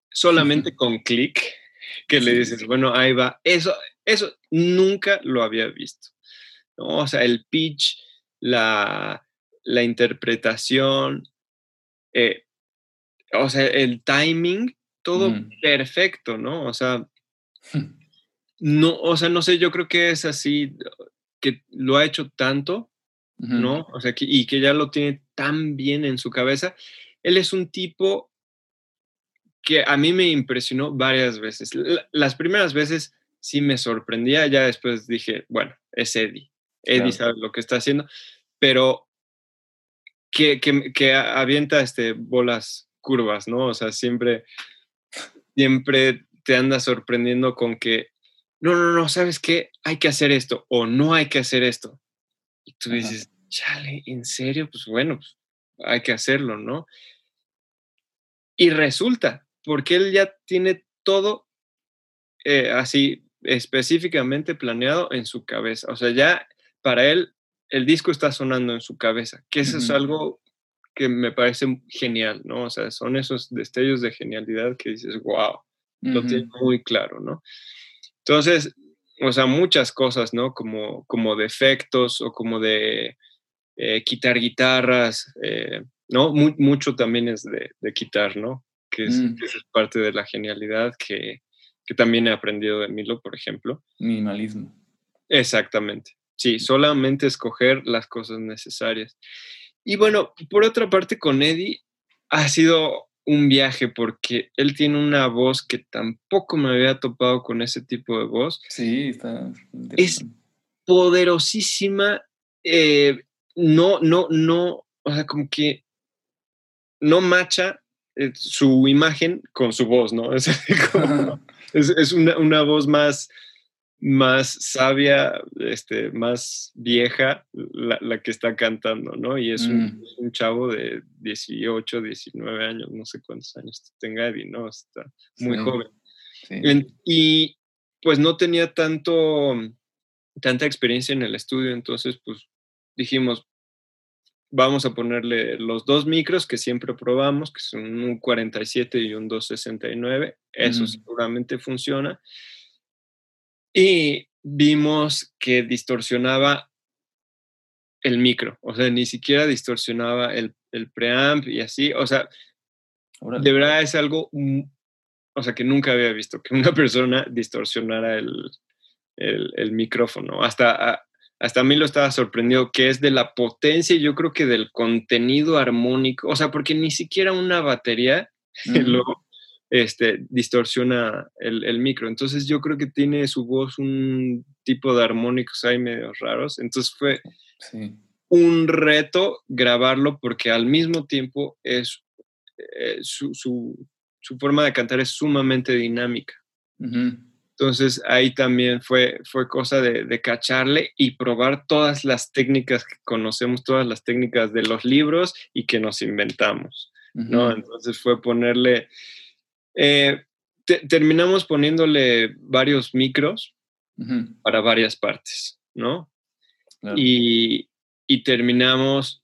solamente *laughs* con clic, que le dices, bueno, ahí va. Eso, eso nunca lo había visto. ¿No? O sea, el pitch, la, la interpretación, eh, o sea, el timing, todo mm. perfecto, ¿no? O sea, *laughs* no, o sea, no sé, yo creo que es así, que lo ha hecho tanto, ¿no? O sea, y que ya lo tiene tan bien en su cabeza él es un tipo que a mí me impresionó varias veces. Las primeras veces sí me sorprendía, ya después dije, bueno, es Eddie. Eddie sabe lo que está haciendo, pero que, que, avienta este, bolas curvas, ¿no? O sea, siempre, siempre te anda sorprendiendo con que, no, no, no, ¿sabes qué? Hay que hacer esto o no hay que hacer esto. Y tú dices, chale, ¿en serio? Pues bueno, pues hay que hacerlo, ¿no? Y resulta, porque él ya tiene todo eh, así específicamente planeado en su cabeza. O sea, ya para él el disco está sonando en su cabeza, que eso es algo que me parece genial, ¿no? O sea, son esos destellos de genialidad que dices, wow, lo tiene muy claro, ¿no? Entonces, o sea, muchas cosas, ¿no? Como, como de efectos o como de eh, quitar guitarras, eh, ¿no? mucho también es de, quitar, ¿no? Que es, mm. parte de la genialidad que, también he aprendido de Milo, por ejemplo. Minimalismo. Exactamente. Sí, solamente escoger las cosas necesarias. Y bueno, por otra parte, con Eddie ha sido un viaje porque él tiene una voz que tampoco me había topado con ese tipo de voz. Sí, está. Es poderosísima. Eh, no, no, no, o sea, como que no macha eh, su imagen con su voz, ¿no? *laughs* Es, una, voz más, más sabia, este, más vieja, la, que está cantando, ¿no? Y es un, mm. chavo de 18, 19 años, no sé cuántos años tenga Eddie, ¿no? Está muy joven. y pues no tenía tanto, tanta experiencia en el estudio, entonces pues dijimos, vamos a ponerle los dos micros que siempre probamos, que son un 47 y un 269. Eso seguramente funciona. Y vimos que distorsionaba el micro, o sea, ni siquiera distorsionaba el, preamp y así, o sea, de verdad es algo, o sea, que nunca había visto, que una *laughs* persona distorsionara el, el micrófono. Hasta hasta a mí lo estaba sorprendido, que es de la potencia, yo creo que del contenido armónico, o sea, porque ni siquiera una batería *laughs* lo este, distorsiona el, micro. Entonces yo creo que tiene su voz un tipo de armónicos ahí medio raros. Entonces fue un reto grabarlo porque al mismo tiempo es, eh, su, forma de cantar es sumamente dinámica. Entonces ahí también fue, fue cosa de, cacharle y probar todas las técnicas que conocemos, todas las técnicas de los libros y que nos inventamos, ¿no? Entonces fue ponerle, eh, terminamos poniéndole varios micros para varias partes, ¿no? Y, y terminamos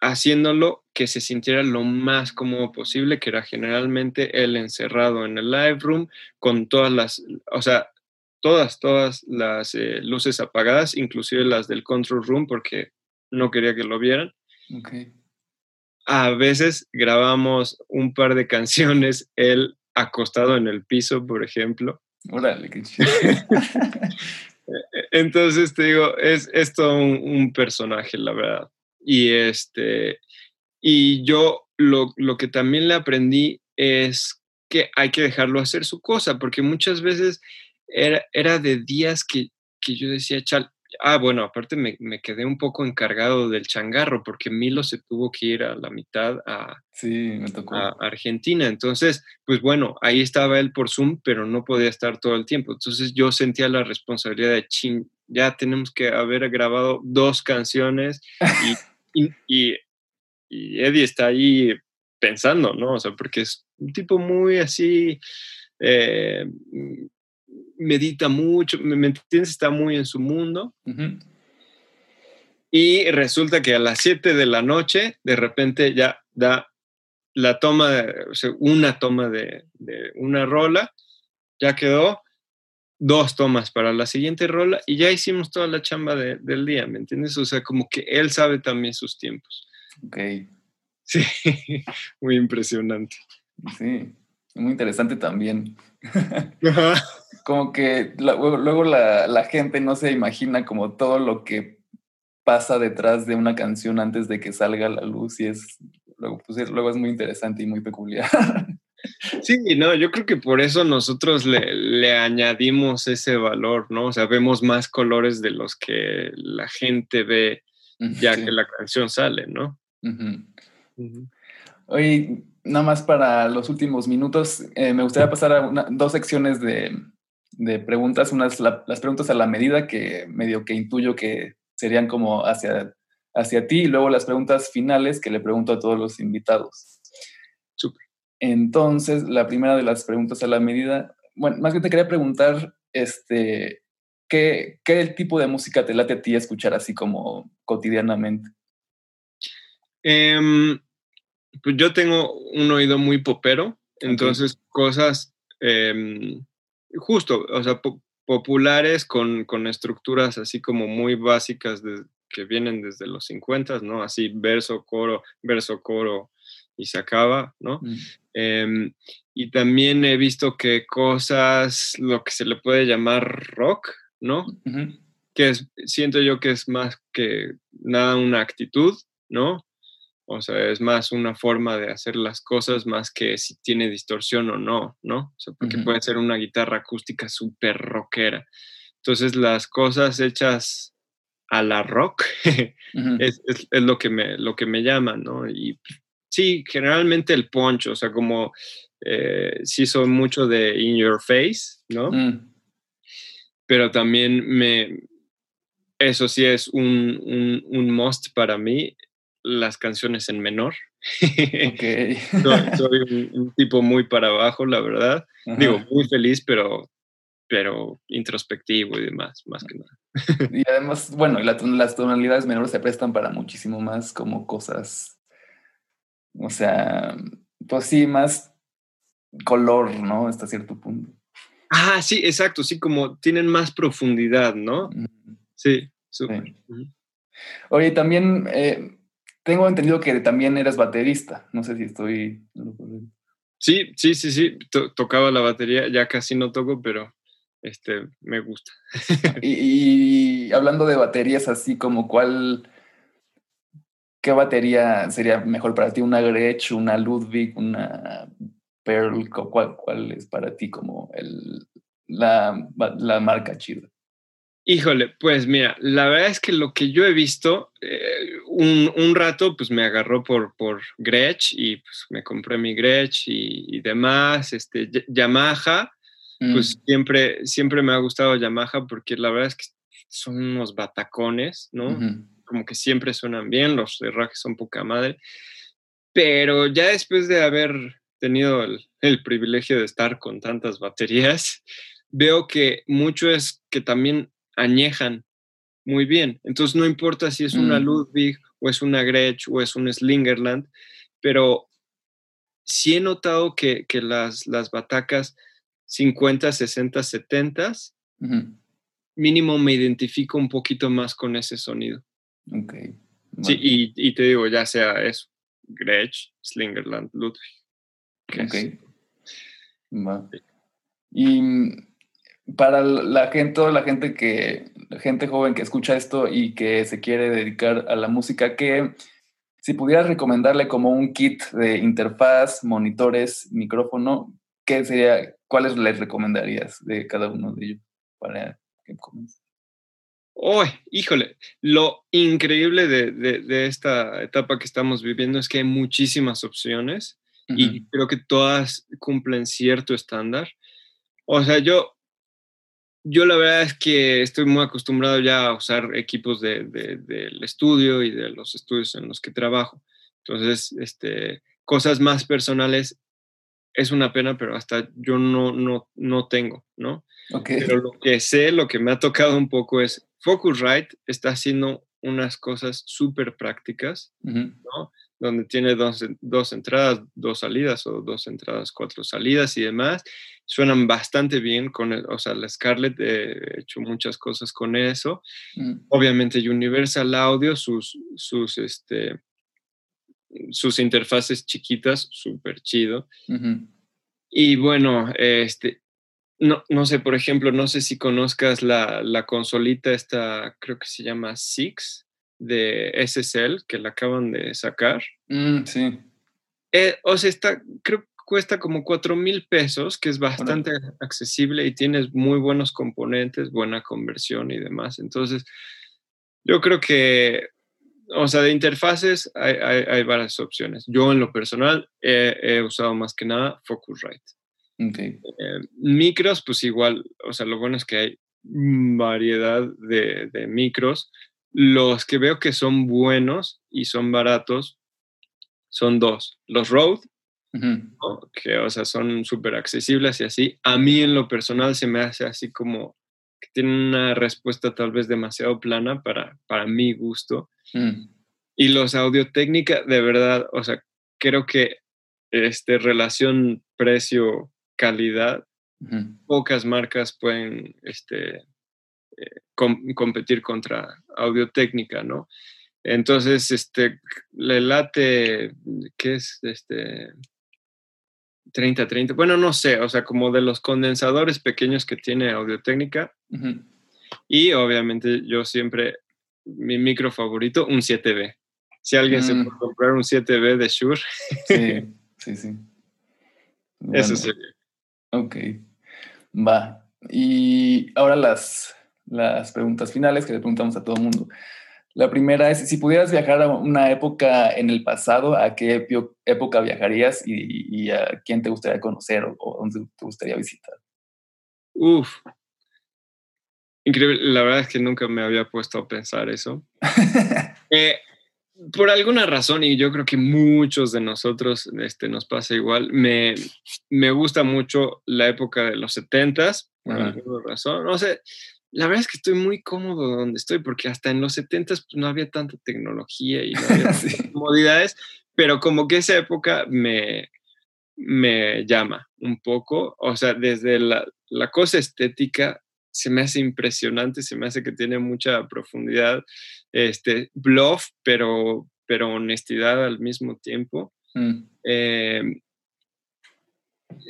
haciéndolo que se sintiera lo más cómodo posible, que era generalmente él encerrado en el live room con todas las, o sea, todas, todas las eh, luces apagadas, inclusive las del control room, porque no quería que lo vieran. A veces grabamos un par de canciones, él acostado en el piso, por ejemplo, Órale, qué chido. *laughs* Entonces te digo, es, es todo un, personaje, la verdad. Y este, y yo lo, lo que también le aprendí es que hay que dejarlo hacer su cosa, porque muchas veces era, era de días que, que yo decía, chal, Ah, bueno, aparte me, me, quedé un poco encargado del changarro porque Milo se tuvo que ir a la mitad a, sí, me tocó. a Argentina. Entonces, pues bueno, ahí estaba él por Zoom, pero no podía estar todo el tiempo. Entonces yo sentía la responsabilidad de, chin, ya tenemos que haber grabado dos canciones y, *laughs* y, y, Eddie está ahí pensando, ¿no? O sea, porque es un tipo muy así... Eh, medita mucho, ¿me, entiendes? Está muy en su mundo. Y resulta que a las 7 de la noche, de repente ya da la toma, o sea, una toma de, una rola, ya quedó dos tomas para la siguiente rola y ya hicimos toda la chamba del día, ¿me entiendes? O sea, como que él sabe también sus tiempos. Ok. Sí, *laughs* muy impresionante. Sí, muy interesante también. Como que luego la, gente no se imagina como todo lo que pasa detrás de una canción antes de que salga a la luz y es luego, pues, luego es muy interesante y muy peculiar. *laughs* Sí, no, yo creo que por eso nosotros le, añadimos ese valor, ¿no? O sea, vemos más colores de los que la gente ve ya que la canción sale, ¿no? Oye, nada más para los últimos minutos, eh, me gustaría pasar a dos secciones de, preguntas. Unas las preguntas a la medida que medio que intuyo que serían como hacia, hacia ti y luego las preguntas finales que le pregunto a todos los invitados. Súper. Entonces, la primera de las preguntas a la medida, bueno, más bien te quería preguntar, este, ¿qué, ¿qué tipo de música te late a ti escuchar así como cotidianamente? Eh, pues yo tengo un oído muy popero, entonces cosas em, justo, o sea, populares con, con, estructuras así como muy básicas de, que vienen desde los 50, ¿no? Así verso, coro, verso, coro y se acaba, ¿no? Mm. Em, y también he visto que cosas, lo que se le puede llamar rock, ¿no? Que es, siento yo que es más que nada una actitud, ¿no? O sea, es más una forma de hacer las cosas más que si tiene distorsión o no, ¿no? O sea, porque puede ser una guitarra acústica súper rockera. Entonces, las cosas hechas a la rock *laughs* es, lo, que me, lo que me llama, ¿no? Y sí, generalmente el poncho, o sea, como eh, sí soy mucho de in your face, ¿no? Mm. Pero también me, eso sí es un, un, un must para mí, las canciones en menor. Okay. *laughs* soy, un, tipo muy para abajo, la verdad. Digo, muy feliz, pero, pero introspectivo y demás, más que nada. y además, bueno, las tonalidades menores se prestan para muchísimo más como cosas, o sea, pues sí, más color, ¿no? Hasta cierto punto. Ah, sí, exacto, sí, como tienen más profundidad, ¿no? Sí, súper. Oye, también eh, tengo entendido que también eras baterista. No sé si estoy. Sí, sí, sí, sí. tocaba la batería. Ya casi no toco, pero este, me gusta. *laughs* y, hablando de baterías, así como cuál. ¿Qué batería sería mejor para ti? ¿Una Gretsch, una Ludwig, una Pearl? ¿Cuál, cuál es para ti como el, la, la marca chida? Híjole, pues mira, la verdad es que lo que yo he visto, eh, un, rato pues me agarró por, por Gretsch y pues me compré mi Gretsch y, demás, este, Yamaha, pues mm. siempre, siempre me ha gustado Yamaha porque la verdad es que son unos batacones, ¿no? Como que siempre suenan bien, los herrajes son poca madre, pero ya después de haber tenido el, el privilegio de estar con tantas baterías, veo que mucho es que también añejan muy bien. Entonces no importa si es una mm. Ludwig o es una Gretsch o es un Slingerland, pero sí he notado que, las, las batacas 50, 60, 70, mínimo me identifico un poquito más con ese sonido. Ok. Sí, y, te digo, ya sea eso, Gretsch, Slingerland, Ludwig. Ok. Y para la gente, toda la gente que, gente joven que escucha esto y que se quiere dedicar a la música, que si pudieras recomendarle como un kit de interfaz, monitores, micrófono, ¿qué sería, cuáles les recomendarías de cada uno de ellos para que comience? Oh, híjole, lo increíble de, esta etapa que estamos viviendo es que hay muchísimas opciones y creo que todas cumplen cierto estándar. O sea, yo, yo la verdad es que estoy muy acostumbrado ya a usar equipos de, del estudio y de los estudios en los que trabajo. Entonces, este, cosas más personales es una pena, pero hasta yo no, no, no tengo, ¿no? Pero lo que sé, lo que me ha tocado un poco es Focusrite está haciendo unas cosas súper prácticas, ¿no? Donde tiene dos, dos, entradas, dos salidas o dos entradas, cuatro salidas y demás. Suenan bastante bien con, o sea, la Scarlett he hecho muchas cosas con eso. Mm. Obviamente Universal Audio, sus, sus, este, sus interfaces chiquitas, súper chido. Y bueno, este, no, no sé, por ejemplo, no sé si conozcas la, la consolita esta, creo que se llama Six de SSL, que la acaban de sacar. Mm, sí. Eh, o sea, está, creo que cuesta como cuatro mil pesos, que es bastante accesible y tienes muy buenos componentes, buena conversión y demás. Entonces, yo creo que, o sea, de interfaces hay, hay, varias opciones. Yo en lo personal he usado más que nada Focusrite. Eh, micros, pues igual, o sea, lo bueno es que hay variedad de, micros. Los que veo que son buenos y son baratos son dos. Los Rode, que, o sea, son súper accesibles y así. A mí en lo personal se me hace así como que tienen una respuesta tal vez demasiado plana para, para mi gusto. Mm. Y los Audio Técnica, de verdad, o sea, creo que este, relación precio calidad, pocas marcas pueden este, eh, competir contra audio técnica, ¿no? Entonces, este, le late, ¿qué es? Este, 30, 30, bueno, no sé, o sea, como de los condensadores pequeños que tiene audio técnica. Y obviamente yo siempre, mi micro favorito, un 7B. Si alguien se mm. puede comprar un 7B de Shure. Sí, *laughs* sí, sí. Eso sería. Ok, va. Y ahora las, las preguntas finales que le preguntamos a todo el mundo. La primera es, si pudieras viajar a una época en el pasado, ¿a qué época viajarías y, a quién te gustaría conocer o, dónde te gustaría visitar? Uf, increíble. La verdad es que nunca me había puesto a pensar eso. *laughs* eh, por alguna razón, y yo creo que muchos de nosotros este, nos pasa igual, me, me gusta mucho la época de los setentas, por alguna razón. No sé, la verdad es que estoy muy cómodo donde estoy, porque hasta en los setentas pues, no había tanta tecnología y no había *laughs* comodidades, pero como que esa época me, me llama un poco, o sea, desde la, la cosa estética se me hace impresionante, se me hace que tiene mucha profundidad, este, bluff, pero, pero honestidad al mismo tiempo. Mm. Eh,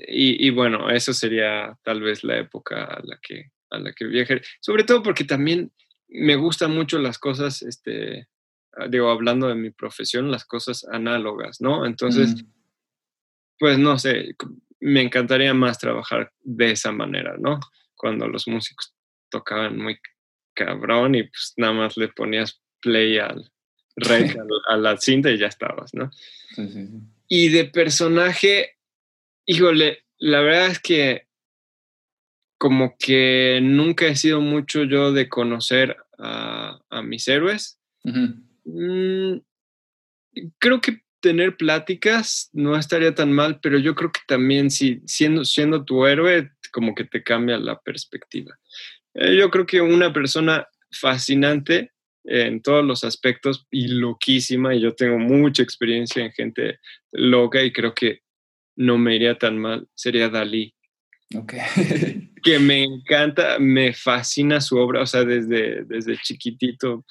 y, bueno, eso sería tal vez la época a la que, a la que viajaré. Sobre todo porque también me gustan mucho las cosas, este, digo, hablando de mi profesión, las cosas análogas, ¿no? Entonces, mm. pues no sé, me encantaría más trabajar de esa manera, ¿no? cuando los músicos tocaban muy cabrón y pues nada más le ponías play al rey, *laughs* a, la cinta y ya estabas, ¿no? Sí, sí, Y de personaje, híjole, la verdad es que como que nunca he sido mucho yo de conocer a, mis héroes. Mm, creo que tener pláticas no estaría tan mal, pero yo creo que también si siendo, siendo tu héroe, como que te cambia la perspectiva. Eh, yo creo que una persona fascinante en todos los aspectos y loquísima, y yo tengo mucha experiencia en gente loca y creo que no me iría tan mal, sería Dalí. Ok. *laughs* que me encanta, me fascina su obra, o sea, desde, desde chiquitito,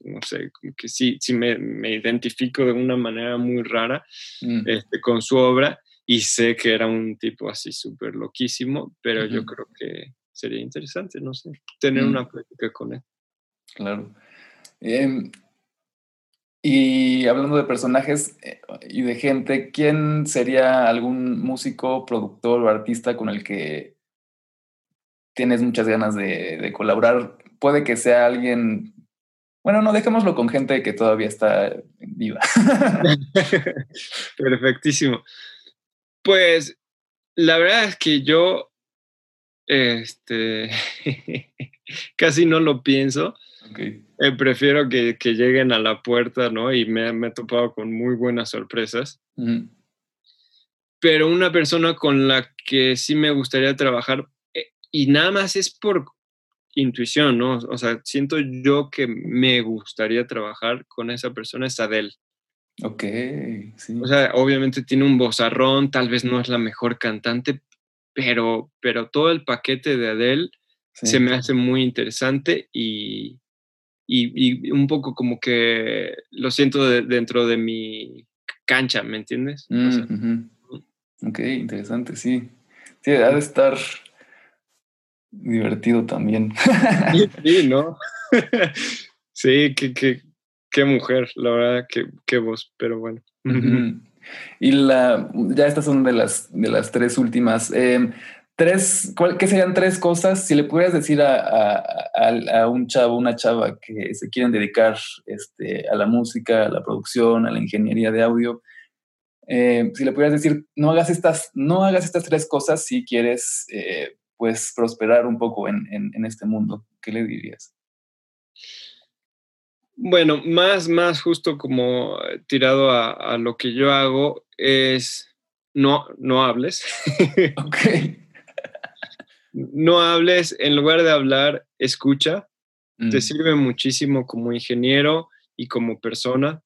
no sé, como que sí, sí me, me identifico de una manera muy rara mm. este, con su obra y sé que era un tipo así súper loquísimo, pero yo creo que, sería interesante, no sé, tener una plática con él. Claro. Em, y hablando de personajes eh, y de gente, ¿quién sería algún músico, productor o artista con el que tienes muchas ganas de, colaborar? Puede que sea alguien bueno, no, dejémoslo con gente que todavía está viva. *laughs* *laughs* Perfectísimo. Pues la verdad es que yo este, *laughs* casi no lo pienso. Eh, prefiero que, lleguen a la puerta, ¿no? Y me, he topado con muy buenas sorpresas. Pero una persona con la que sí me gustaría trabajar, eh, y nada más es por intuición, ¿no? O sea, siento yo que me gustaría trabajar con esa persona, es Adele. Ok, sí. O sea, obviamente tiene un vozarrón, tal vez no es la mejor cantante, pero, pero todo el paquete de Adele se me hace muy interesante y, y, un poco como que lo siento dentro de mi cancha, ¿me entiendes? Mm, ok, interesante, sí. Sí, ha de estar divertido también. *laughs* Sí, ¿no? *laughs* sí, qué, qué, mujer, la verdad, qué, qué voz, pero bueno. Y la, ya estas son de las, de las tres últimas. Em, tres, ¿qué serían tres cosas? Si le pudieras decir a, a, un chavo, una chava que se quieren dedicar este, a la música, a la producción, a la ingeniería de audio, eh, si le pudieras decir, no hagas estas, no hagas estas tres cosas si quieres eh, pues prosperar un poco en, en, este mundo, ¿qué le dirías? Bueno, más, más justo como tirado a, a lo que yo hago es no, no hables. Ok. No hables, en lugar de hablar, escucha. Te mm. sirve muchísimo como ingeniero y como persona.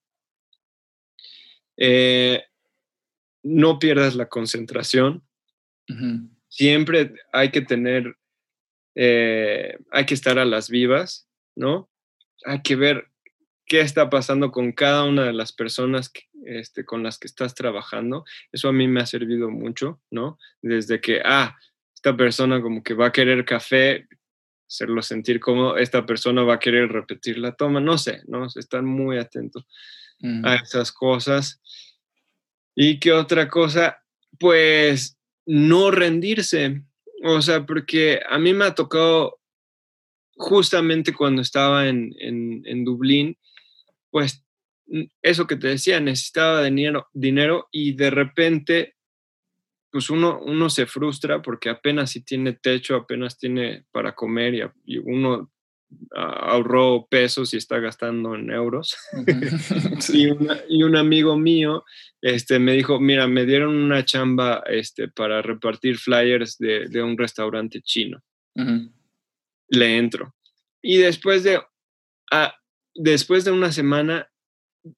Eh, no pierdas la concentración. Siempre hay que tener, eh, hay que estar a las vivas, ¿no? Hay que ver qué está pasando con cada una de las personas este, con las que estás trabajando. Eso a mí me ha servido mucho, ¿no? Desde que, ah, esta persona como que va a querer café, hacerlo sentir como esta persona va a querer repetir la toma, no sé, ¿no? Están muy atentos a esas cosas. ¿Y qué otra cosa? Pues no rendirse, o sea, porque a mí me ha tocado justamente cuando estaba en, en, Dublín, pues eso que te decía, necesitaba dinero, dinero y de repente pues uno, uno se frustra porque apenas si tiene techo, apenas tiene para comer y, uno ahorró pesos y está gastando en euros. *laughs* y, un amigo mío este, me dijo, mira, me dieron una chamba este, para repartir flyers de, un restaurante chino. Le entro. Y después de, ah, después de una semana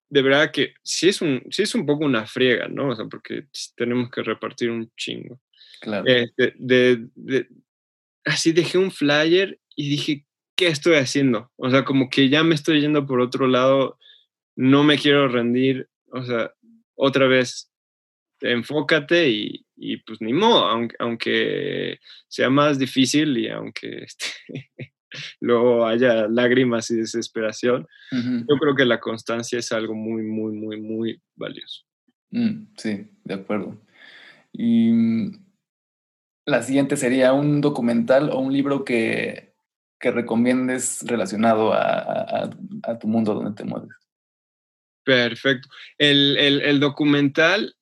de verdad que sí es un, sí es un poco una friega, ¿no? O sea, porque tenemos que repartir un chingo. Claro. De, así dejé un flyer y dije, ¿qué estoy haciendo? O sea, como que ya me estoy yendo por otro lado, no me quiero rendir, o sea, otra vez, enfócate y, y pues ni modo, aunque, aunque sea más difícil y aunque *laughs* este, *laughs* luego haya lágrimas y desesperación. Yo creo que la constancia es algo muy, muy, muy, muy valioso. Mm, sí, de acuerdo. Y mm, la siguiente sería un documental o un libro que, que recomiendes relacionado a, tu mundo donde te mueves. Perfecto. El, el documental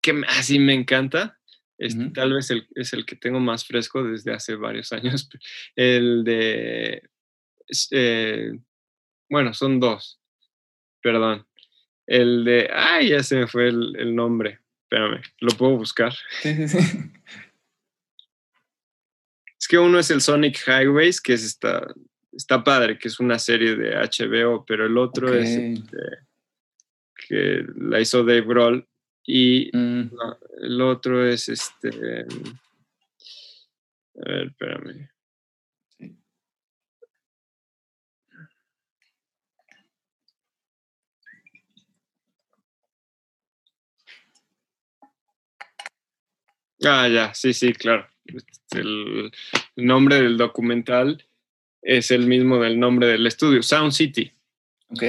que así me encanta este, tal vez es el que tengo más fresco desde hace varios *laughs* años. El de, eh, bueno, son dos, perdón. El de, ay, ya se me fue el, nombre. Espérame, lo puedo buscar. Sí, sí, sí. *laughs* Es que uno es el Sonic Highways, que es esta, está padre, que es una serie de HBO, pero el otro es este, que la hizo Dave Grohl y mm. el otro es este. A ver, espérame. Ah, ya, sí, sí, claro. este, el, nombre del documental es el mismo del nombre del estudio, Sound City. Ok.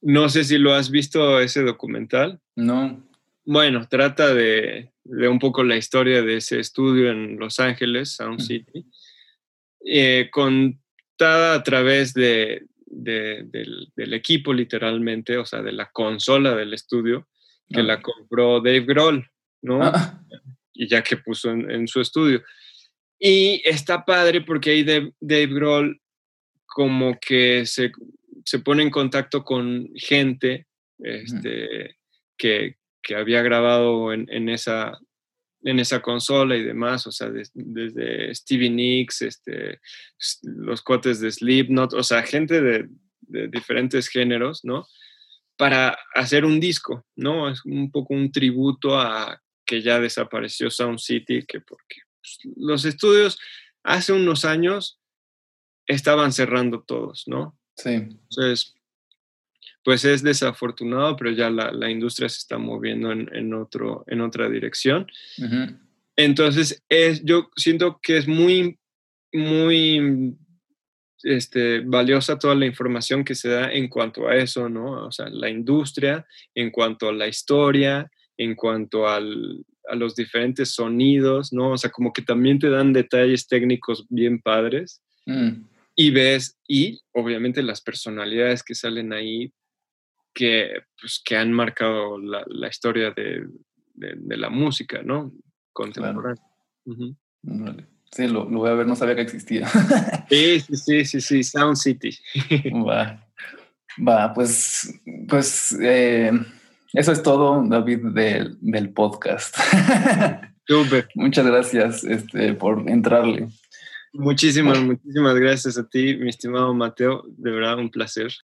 No sé si lo has visto ese documental. No. Bueno, trata de, un poco la historia de ese estudio en Los Ángeles, Sound City, eh, contada a través de, del, equipo literalmente, o sea, de la consola del estudio, que la compró Dave Grohl, ¿no? Ah. Y ya que puso en, su estudio. Y está padre porque ahí Dave, Dave Grohl como que se, pone en contacto con gente este, que, había grabado en, esa, en esa consola y demás, o sea, desde Stevie Nicks, este, los cuates de Slipknot, o sea, gente de, diferentes géneros, ¿no? Para hacer un disco, ¿no? Es un poco un tributo a que ya desapareció Sound City, que porque pues, los estudios hace unos años estaban cerrando todos, ¿no? Sí. Entonces, pues es desafortunado, pero ya la, industria se está moviendo en, otro, en otra dirección. Entonces, es, yo siento que es muy, muy este, valiosa toda la información que se da en cuanto a eso, ¿no? O sea, la industria, en cuanto a la historia, en cuanto al, a los diferentes sonidos, ¿no? O sea, como que también te dan detalles técnicos bien padres. Mm. Y ves, y obviamente las personalidades que salen ahí que, pues, que han marcado la, la historia de, de, la música, ¿no? Contemporánea. Sí, lo, lo, voy a ver, no sabía que existía. *laughs* sí, sí, sí, sí, sí, Sound City. *laughs* Va, va, pues, pues eh, eso es todo, David, del, del podcast. *laughs* Muchas gracias este, por entrarle. Muchísimas, muchísimas gracias a ti, mi estimado Mateo. De verdad, un placer.